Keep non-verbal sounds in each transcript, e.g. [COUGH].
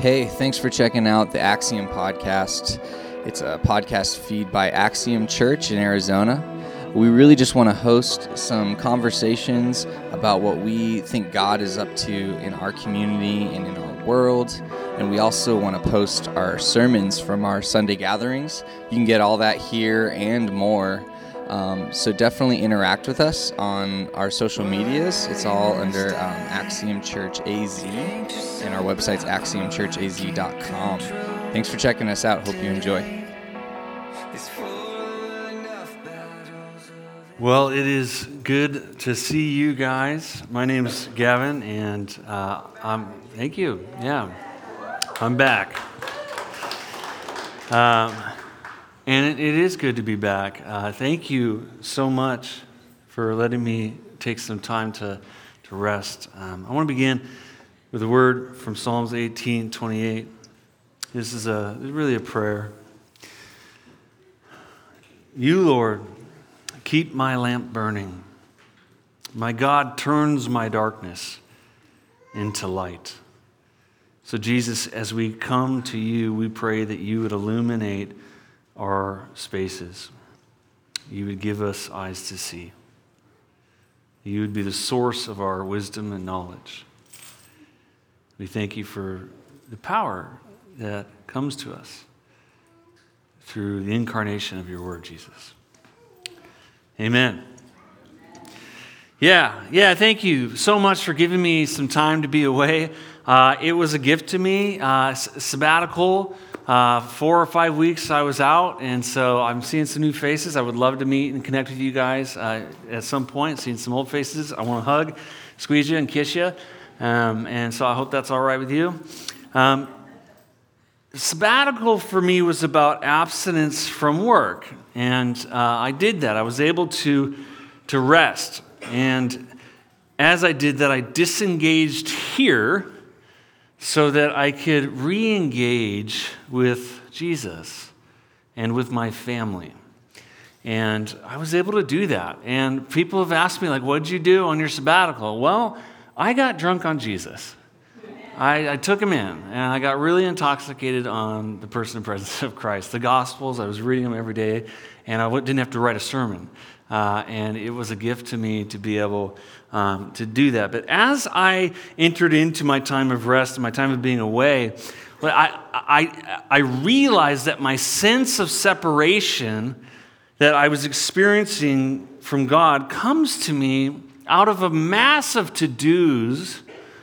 Hey, thanks for checking out the Axiom podcast. It's a podcast feed by Axiom Church in Arizona. We really just want to host some conversations about what we think God is up to in our community and in our world. And we also want to post our sermons from our Sunday gatherings. You can get all that here and more um, so definitely interact with us on our social medias. It's all under um, Axiom Church AZ, and our website's axiomchurchaz.com. Thanks for checking us out. Hope you enjoy. Well, it is good to see you guys. My name is Gavin, and uh, I'm. Thank you. Yeah, I'm back. Um, and it, is good to be back. Uh, thank you so much for letting me take some time to, to rest. Um, I want to begin with a word from Psalms 18 28. This is a, really a prayer. You, Lord, keep my lamp burning. My God turns my darkness into light. So, Jesus, as we come to you, we pray that you would illuminate our spaces. You would give us eyes to see. You would be the source of our wisdom and knowledge. We thank you for the power that comes to us through the incarnation of your word, Jesus. Amen. Yeah, yeah, thank you so much for giving me some time to be away. Uh, it was a gift to me, uh, sabbatical. Uh, four or five weeks I was out, and so I'm seeing some new faces. I would love to meet and connect with you guys uh, at some point. Seeing some old faces. I want to hug, squeeze you, and kiss you. Um, and so I hope that's all right with you. Um, sabbatical for me was about abstinence from work, and uh, I did that. I was able to, to rest. And as I did that, I disengaged here so that I could re engage with Jesus and with my family. And I was able to do that. And people have asked me, like, what'd you do on your sabbatical? Well, I got drunk on Jesus. I, I, took him in and I got really intoxicated on the person and presence of Christ. The Gospels, I was reading them every day, and I didn't have to write a sermon. Uh, and it was a gift to me to be able um, to do that. But as I entered into my time of rest and my time of being away, I, I, I realized that my sense of separation that I was experiencing from God comes to me out of a mass of to dos,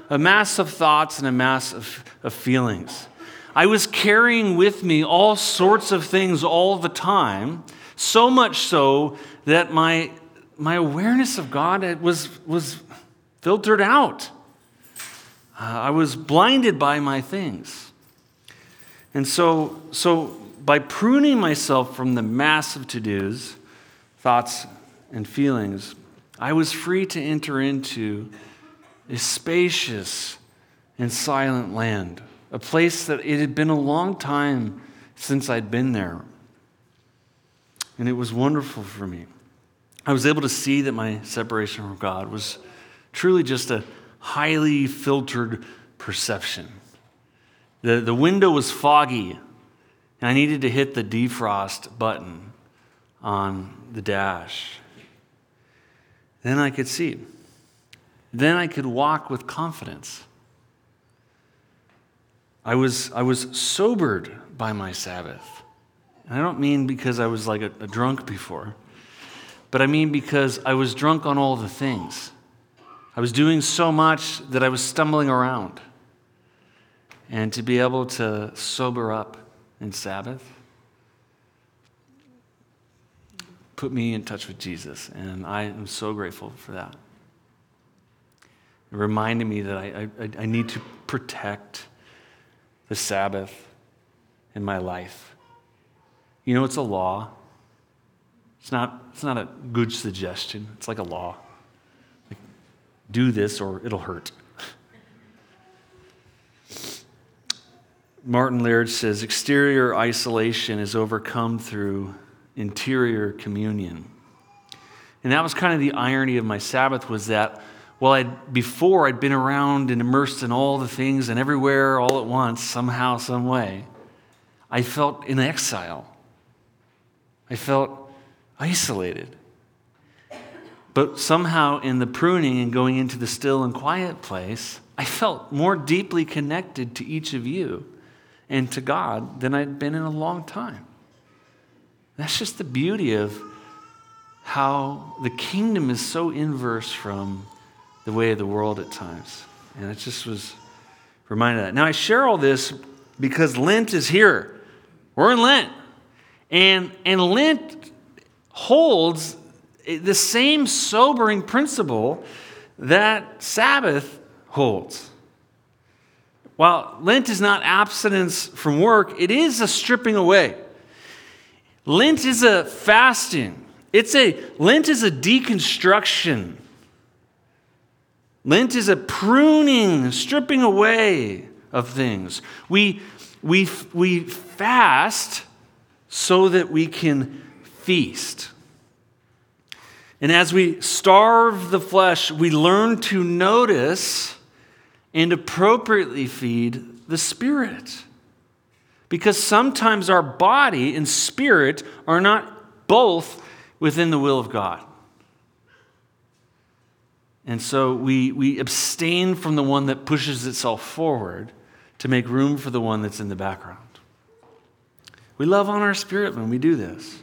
a mass of thoughts, and a mass of, of feelings. I was carrying with me all sorts of things all the time, so much so that my, my awareness of God was, was filtered out. Uh, I was blinded by my things. And so, so by pruning myself from the mass of to dos, thoughts, and feelings, I was free to enter into a spacious and silent land, a place that it had been a long time since I'd been there. And it was wonderful for me. I was able to see that my separation from God was truly just a highly filtered perception. The, the window was foggy, and I needed to hit the defrost button on the dash. Then I could see. Then I could walk with confidence. I was, I was sobered by my Sabbath. And I don't mean because I was like a, a drunk before but I mean because I was drunk on all the things. I was doing so much that I was stumbling around. And to be able to sober up in Sabbath put me in touch with Jesus. And I am so grateful for that. It reminded me that I, I, I need to protect the Sabbath in my life. You know, it's a law. It's not, it's not a good suggestion, it's like a law. Like, do this or it'll hurt. Martin Laird says exterior isolation is overcome through interior communion. And that was kind of the irony of my Sabbath was that well, I'd, before I'd been around and immersed in all the things and everywhere all at once, somehow, some way, I felt in exile. I felt isolated. But somehow, in the pruning and going into the still and quiet place, I felt more deeply connected to each of you and to God than I'd been in a long time. That's just the beauty of how the kingdom is so inverse from the way of the world at times. And it just was reminded of that. Now, I share all this because Lent is here. We're in Lent. And, and Lent holds the same sobering principle that Sabbath holds. While Lent is not abstinence from work, it is a stripping away. Lent is a fasting. It's a Lent is a deconstruction. Lent is a pruning, stripping away of things. We, we, we fast so that we can feast. And as we starve the flesh, we learn to notice and appropriately feed the spirit. Because sometimes our body and spirit are not both within the will of God. And so we, we abstain from the one that pushes itself forward to make room for the one that's in the background. We love on our spirit when we do this.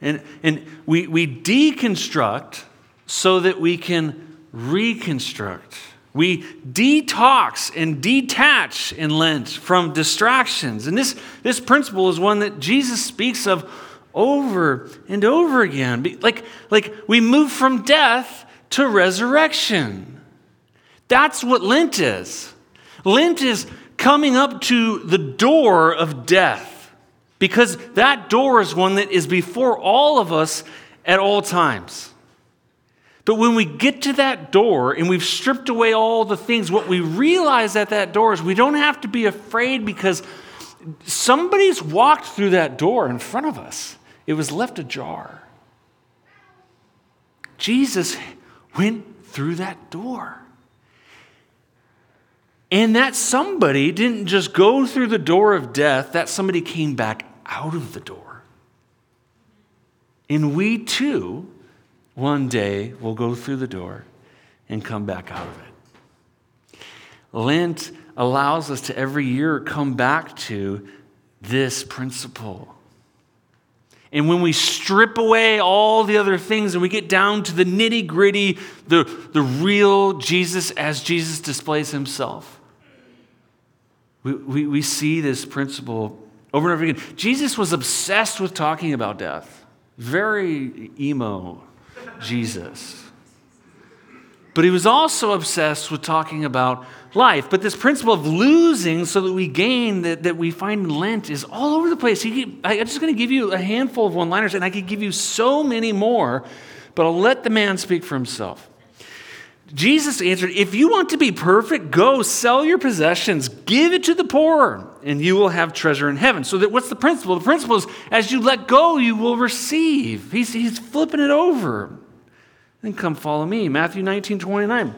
And, and we, we deconstruct so that we can reconstruct. We detox and detach in Lent from distractions. And this, this principle is one that Jesus speaks of over and over again. Like, like we move from death to resurrection. That's what Lent is. Lent is coming up to the door of death because that door is one that is before all of us at all times. But when we get to that door and we've stripped away all the things, what we realize at that door is we don't have to be afraid because somebody's walked through that door in front of us. It was left ajar. Jesus went through that door. And that somebody didn't just go through the door of death, that somebody came back out of the door. And we too, one day, will go through the door and come back out of it. Lent allows us to every year come back to this principle and when we strip away all the other things and we get down to the nitty gritty, the, the real Jesus as Jesus displays himself, we, we, see this principle over and over again. Jesus was obsessed with talking about death. Very emo Jesus. But he was also obsessed with talking about life. But this principle of losing so that we gain that, that we find in Lent is all over the place. He, I'm just going to give you a handful of one liners, and I could give you so many more, but I'll let the man speak for himself. Jesus answered, If you want to be perfect, go sell your possessions, give it to the poor, and you will have treasure in heaven. So, that what's the principle? The principle is as you let go, you will receive. He's, he's flipping it over. Then come follow me. Matthew 19, 29.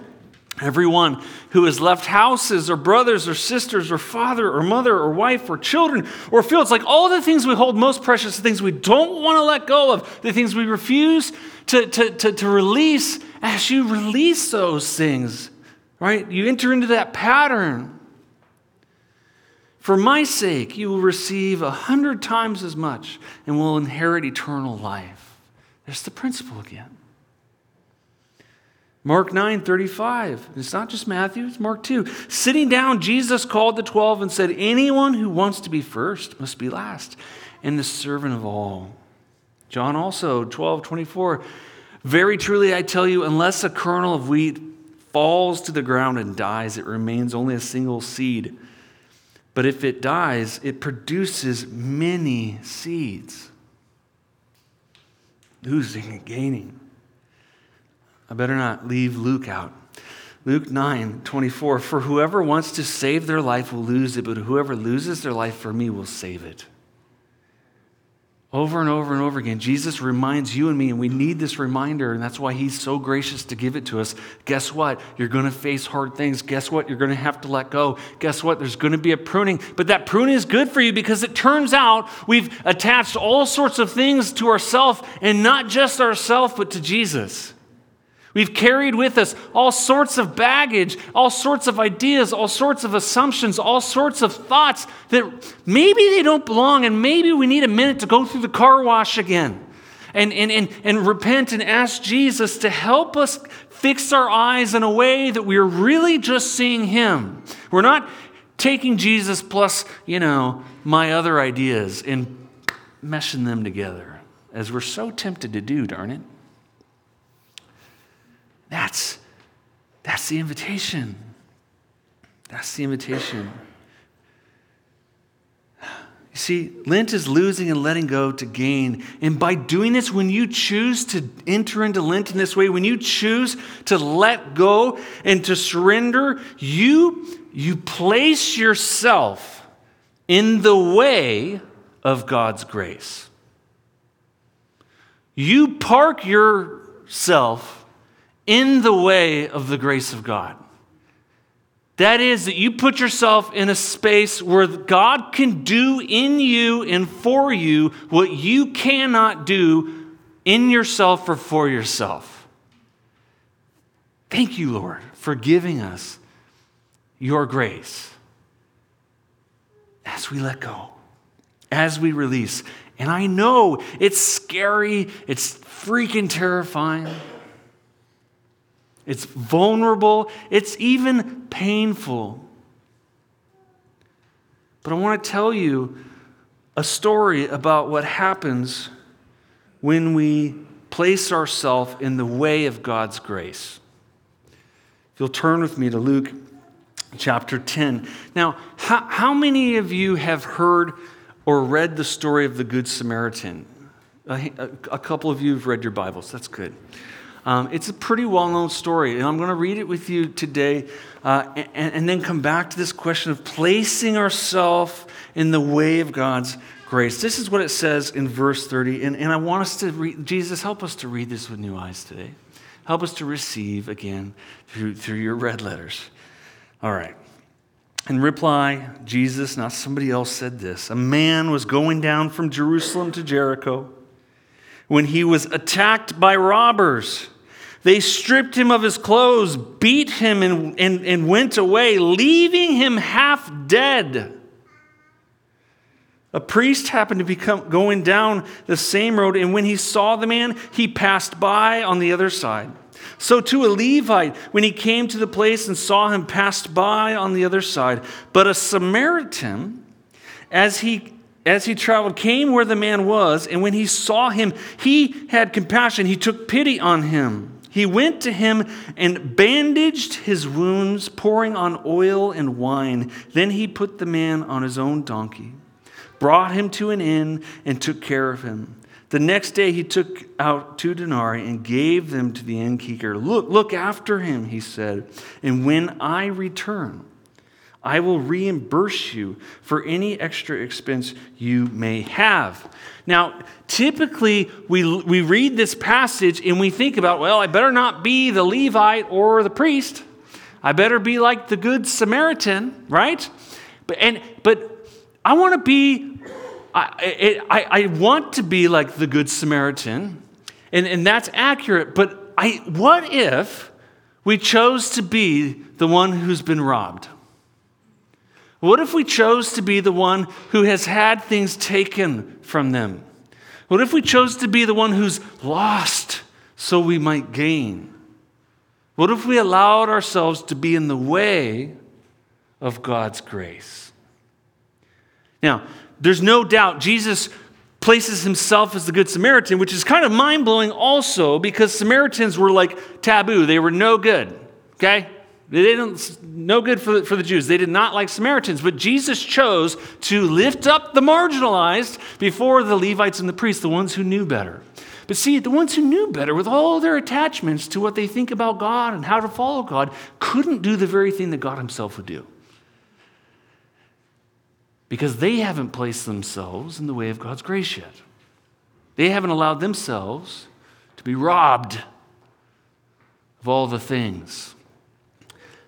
Everyone who has left houses or brothers or sisters or father or mother or wife or children or fields, like all the things we hold most precious, the things we don't want to let go of, the things we refuse to, to, to, to release, as you release those things, right? You enter into that pattern. For my sake, you will receive a hundred times as much and will inherit eternal life. There's the principle again. Mark 9, 35. It's not just Matthew, it's Mark 2. Sitting down, Jesus called the 12 and said, Anyone who wants to be first must be last, and the servant of all. John also, 12, 24. Very truly, I tell you, unless a kernel of wheat falls to the ground and dies, it remains only a single seed. But if it dies, it produces many seeds. Losing and gaining. I better not leave Luke out. Luke 9, 24. For whoever wants to save their life will lose it, but whoever loses their life for me will save it. Over and over and over again, Jesus reminds you and me, and we need this reminder, and that's why He's so gracious to give it to us. Guess what? You're going to face hard things. Guess what? You're going to have to let go. Guess what? There's going to be a pruning, but that pruning is good for you because it turns out we've attached all sorts of things to ourselves, and not just ourselves, but to Jesus. We've carried with us all sorts of baggage, all sorts of ideas, all sorts of assumptions, all sorts of thoughts that maybe they don't belong, and maybe we need a minute to go through the car wash again and, and, and, and repent and ask Jesus to help us fix our eyes in a way that we're really just seeing Him. We're not taking Jesus plus, you know, my other ideas and meshing them together, as we're so tempted to do, darn it. That's, that's the invitation. That's the invitation. You see, Lent is losing and letting go to gain. And by doing this, when you choose to enter into Lent in this way, when you choose to let go and to surrender, you, you place yourself in the way of God's grace. You park yourself in the way of the grace of God. That is, that you put yourself in a space where God can do in you and for you what you cannot do in yourself or for yourself. Thank you, Lord, for giving us your grace as we let go, as we release. And I know it's scary, it's freaking terrifying. It's vulnerable, it's even painful. But I want to tell you a story about what happens when we place ourselves in the way of God's grace. If you'll turn with me to Luke chapter 10. Now, how, how many of you have heard or read the story of the Good Samaritan? A, a, a couple of you have read your Bibles. That's good. Um, it's a pretty well known story, and I'm going to read it with you today uh, and, and then come back to this question of placing ourselves in the way of God's grace. This is what it says in verse 30, and, and I want us to read, Jesus, help us to read this with new eyes today. Help us to receive again through, through your red letters. All right. In reply, Jesus, not somebody else, said this A man was going down from Jerusalem to Jericho when he was attacked by robbers. They stripped him of his clothes, beat him, and, and, and went away, leaving him half dead. A priest happened to be going down the same road, and when he saw the man, he passed by on the other side. So, to a Levite, when he came to the place and saw him, passed by on the other side. But a Samaritan, as he as he traveled, came where the man was, and when he saw him, he had compassion. He took pity on him. He went to him and bandaged his wounds, pouring on oil and wine. Then he put the man on his own donkey, brought him to an inn, and took care of him. The next day he took out two denarii and gave them to the innkeeper. Look, look after him, he said, and when I return, I will reimburse you for any extra expense you may have. Now, typically, we, we read this passage and we think about, well, I better not be the Levite or the priest. I better be like the Good Samaritan, right? But, and, but I want to be, I, I, I want to be like the Good Samaritan, and, and that's accurate, but I, what if we chose to be the one who's been robbed? What if we chose to be the one who has had things taken from them? What if we chose to be the one who's lost so we might gain? What if we allowed ourselves to be in the way of God's grace? Now, there's no doubt Jesus places himself as the Good Samaritan, which is kind of mind blowing also because Samaritans were like taboo, they were no good. Okay? They didn't, no good for the, for the Jews. They did not like Samaritans, but Jesus chose to lift up the marginalized before the Levites and the priests, the ones who knew better. But see, the ones who knew better, with all their attachments to what they think about God and how to follow God, couldn't do the very thing that God Himself would do. Because they haven't placed themselves in the way of God's grace yet. They haven't allowed themselves to be robbed of all the things.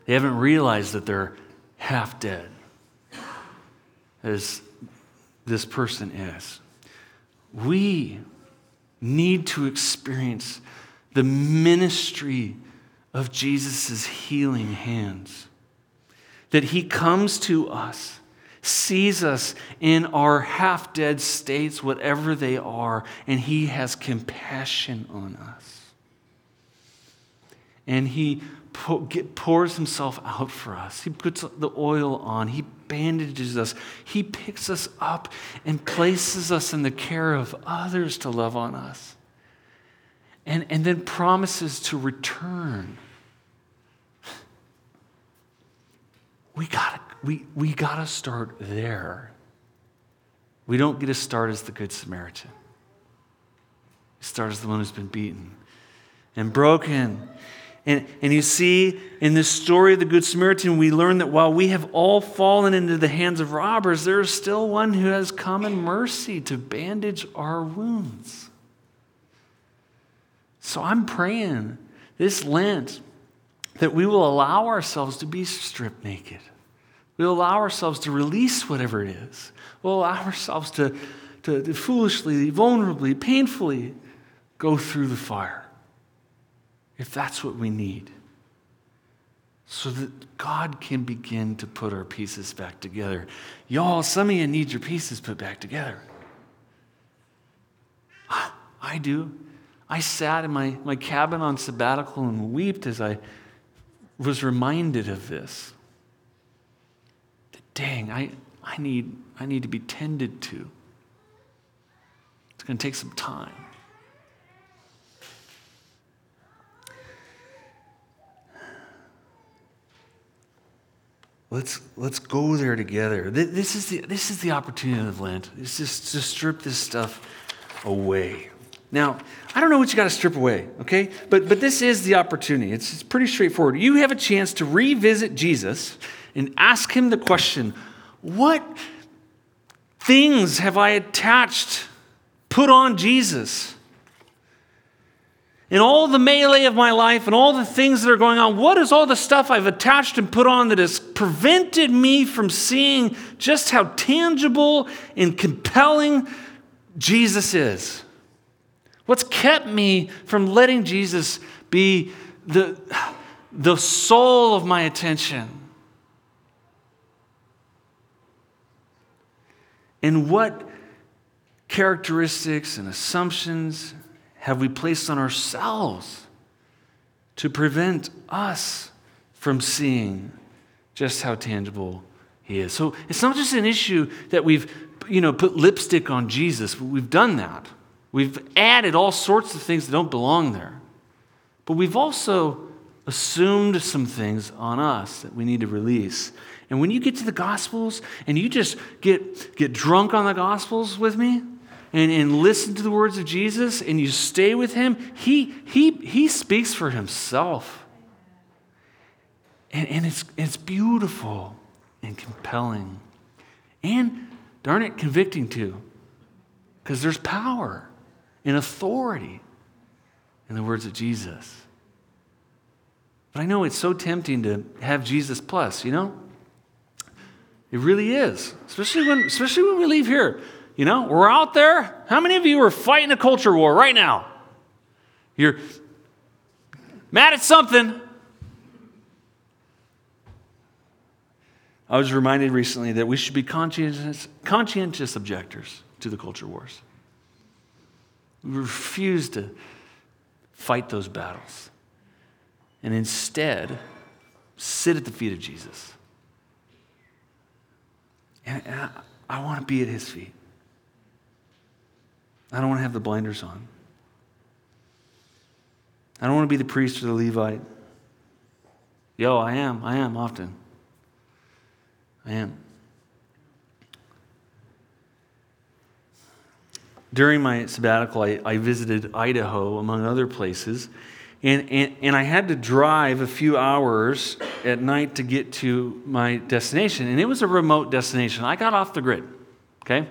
They haven't realized that they're half dead, as this person is. We need to experience the ministry of Jesus' healing hands. That he comes to us, sees us in our half dead states, whatever they are, and he has compassion on us. And he pours himself out for us. He puts the oil on. He bandages us. He picks us up and places us in the care of others to love on us. And, and then promises to return. We gotta, we, we gotta start there. We don't get to start as the Good Samaritan. We start as the one who's been beaten and broken and, and you see in this story of the Good Samaritan, we learn that while we have all fallen into the hands of robbers, there is still one who has come in mercy to bandage our wounds. So I'm praying this Lent that we will allow ourselves to be stripped naked. We'll allow ourselves to release whatever it is. We'll allow ourselves to, to, to foolishly, vulnerably, painfully go through the fire if that's what we need, so that God can begin to put our pieces back together. Y'all, some of you need your pieces put back together. I do. I sat in my, my cabin on sabbatical and wept as I was reminded of this. Dang, I, I, need, I need to be tended to. It's going to take some time. Let's, let's go there together. This is, the, this is the opportunity of Lent. It's just to strip this stuff away. Now, I don't know what you got to strip away, okay? But, but this is the opportunity. It's, it's pretty straightforward. You have a chance to revisit Jesus and ask him the question what things have I attached, put on Jesus? in all the melee of my life and all the things that are going on, what is all the stuff I've attached and put on that has prevented me from seeing just how tangible and compelling Jesus is? What's kept me from letting Jesus be the, the soul of my attention? And what characteristics and assumptions have we placed on ourselves to prevent us from seeing just how tangible he is? So it's not just an issue that we've you know, put lipstick on Jesus. We've done that. We've added all sorts of things that don't belong there. But we've also assumed some things on us that we need to release. And when you get to the Gospels and you just get, get drunk on the Gospels with me, and, and listen to the words of Jesus and you stay with him, he, he, he speaks for himself. And, and it's, it's beautiful and compelling. And, darn it, convicting too. Because there's power and authority in the words of Jesus. But I know it's so tempting to have Jesus plus, you know? It really is, especially when, especially when we leave here. You know, we're out there. How many of you are fighting a culture war right now? You're mad at something. I was reminded recently that we should be conscientious, conscientious objectors to the culture wars. We refuse to fight those battles and instead sit at the feet of Jesus. And I, I want to be at his feet. I don't want to have the blinders on. I don't want to be the priest or the Levite. Yo, I am. I am often. I am. During my sabbatical, I, I visited Idaho, among other places, and, and, and I had to drive a few hours at night to get to my destination, and it was a remote destination. I got off the grid, okay?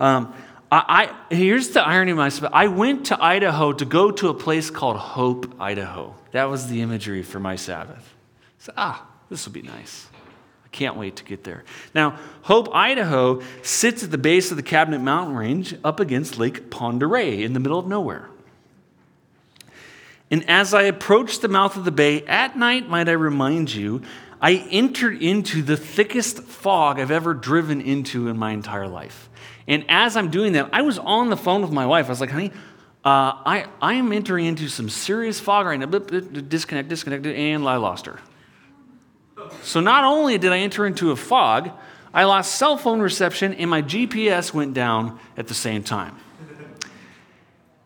Um, I, I, here's the irony of my I went to Idaho to go to a place called Hope, Idaho. That was the imagery for my Sabbath. So, ah, this will be nice. Can't wait to get there. Now, Hope, Idaho sits at the base of the Cabinet Mountain Range up against Lake Oreille in the middle of nowhere. And as I approached the mouth of the bay at night, might I remind you, I entered into the thickest fog I've ever driven into in my entire life. And as I'm doing that, I was on the phone with my wife. I was like, honey, uh, I, I am entering into some serious fog right now. Disconnect, disconnect, and I lost her. So not only did I enter into a fog, I lost cell phone reception and my GPS went down at the same time.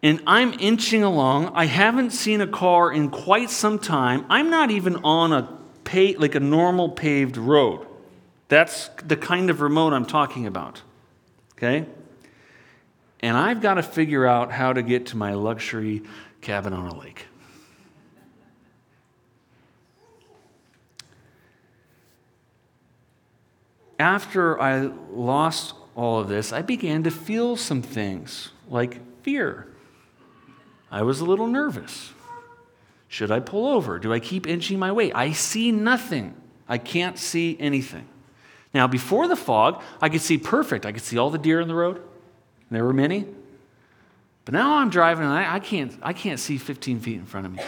And I'm inching along. I haven't seen a car in quite some time. I'm not even on a pay, like a normal paved road. That's the kind of remote I'm talking about. Okay? And I've got to figure out how to get to my luxury cabin on a lake. After I lost all of this, I began to feel some things like fear. I was a little nervous. Should I pull over? Do I keep inching my way? I see nothing. I can't see anything. Now, before the fog, I could see perfect. I could see all the deer in the road. There were many. But now I'm driving and I, I, can't, I can't see 15 feet in front of me.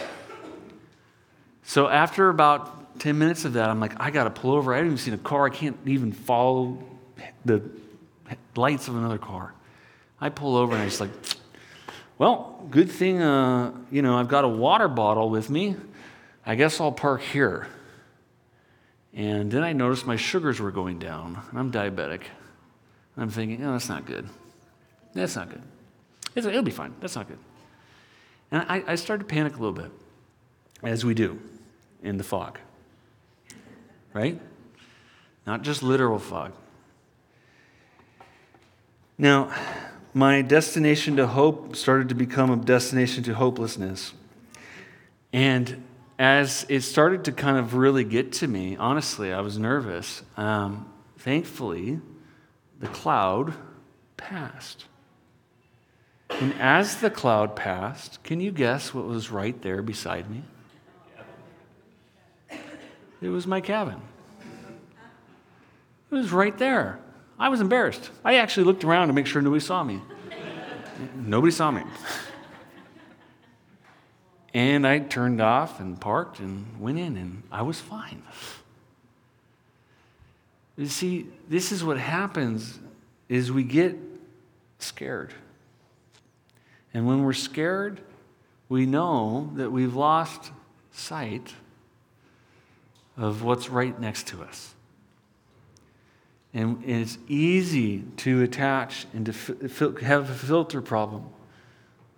So after about 10 minutes of that, I'm like, I got to pull over. I haven't even seen a car. I can't even follow the lights of another car. I pull over and I just like, [TSK] well, good thing, uh, you know, I've got a water bottle with me. I guess I'll park here. And then I noticed my sugars were going down. I'm diabetic. I'm thinking, oh, that's not good. That's not good. It's, it'll be fine. That's not good. And I, I started to panic a little bit, as we do in the fog. Right? Not just literal fog. Now, my destination to hope started to become a destination to hopelessness. And as it started to kind of really get to me, honestly, I was nervous. Um, thankfully, the cloud passed. And as the cloud passed, can you guess what was right there beside me? It was my cabin. It was right there. I was embarrassed. I actually looked around to make sure nobody saw me. nobody saw me. And I turned off and parked and went in, and I was fine. You see, this is what happens is we get scared. And when we're scared, we know that we've lost sight of what's right next to us. And it's easy to attach and to have a filter problem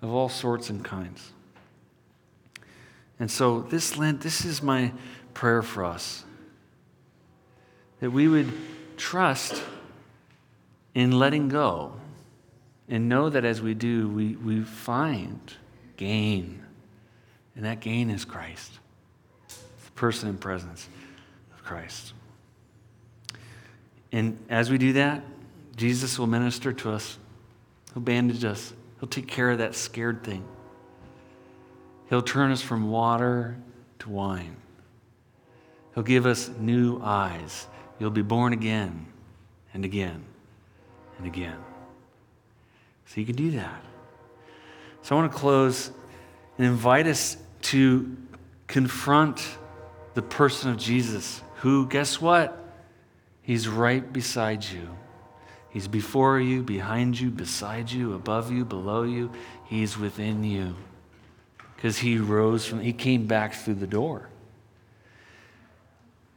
of all sorts and kinds. And so this Lent, this is my prayer for us that we would trust in letting go and know that as we do, we, we find gain. And that gain is Christ, person and presence of Christ. And as we do that, Jesus will minister to us, He'll bandage us, He'll take care of that scared thing. He'll turn us from water to wine. He'll give us new eyes. You'll be born again and again and again. So you can do that. So I want to close and invite us to confront the person of Jesus, who, guess what? He's right beside you. He's before you, behind you, beside you, above you, below you. He's within you because he rose from, he came back through the door.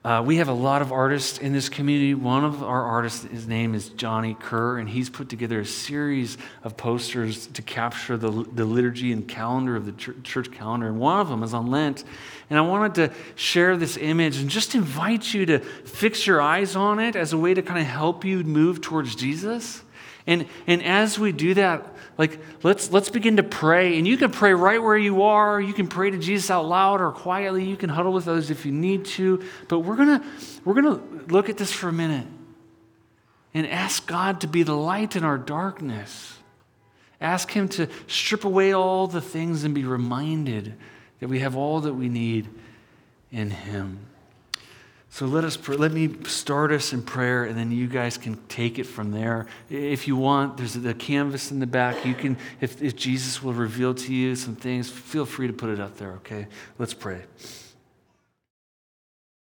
Uh, we have a lot of artists in this community. One of our artists, his name is Johnny Kerr, and he's put together a series of posters to capture the, the liturgy and calendar of the church calendar. And one of them is on Lent. And I wanted to share this image and just invite you to fix your eyes on it as a way to kind of help you move towards Jesus. And, and as we do that, like let's let's begin to pray. And you can pray right where you are. You can pray to Jesus out loud or quietly. You can huddle with others if you need to. But we're gonna we're gonna look at this for a minute and ask God to be the light in our darkness. Ask Him to strip away all the things and be reminded that we have all that we need in Him. So let us let me start us in prayer, and then you guys can take it from there. If you want, there's the canvas in the back. You can, if, if Jesus will reveal to you some things, feel free to put it up there. Okay, let's pray.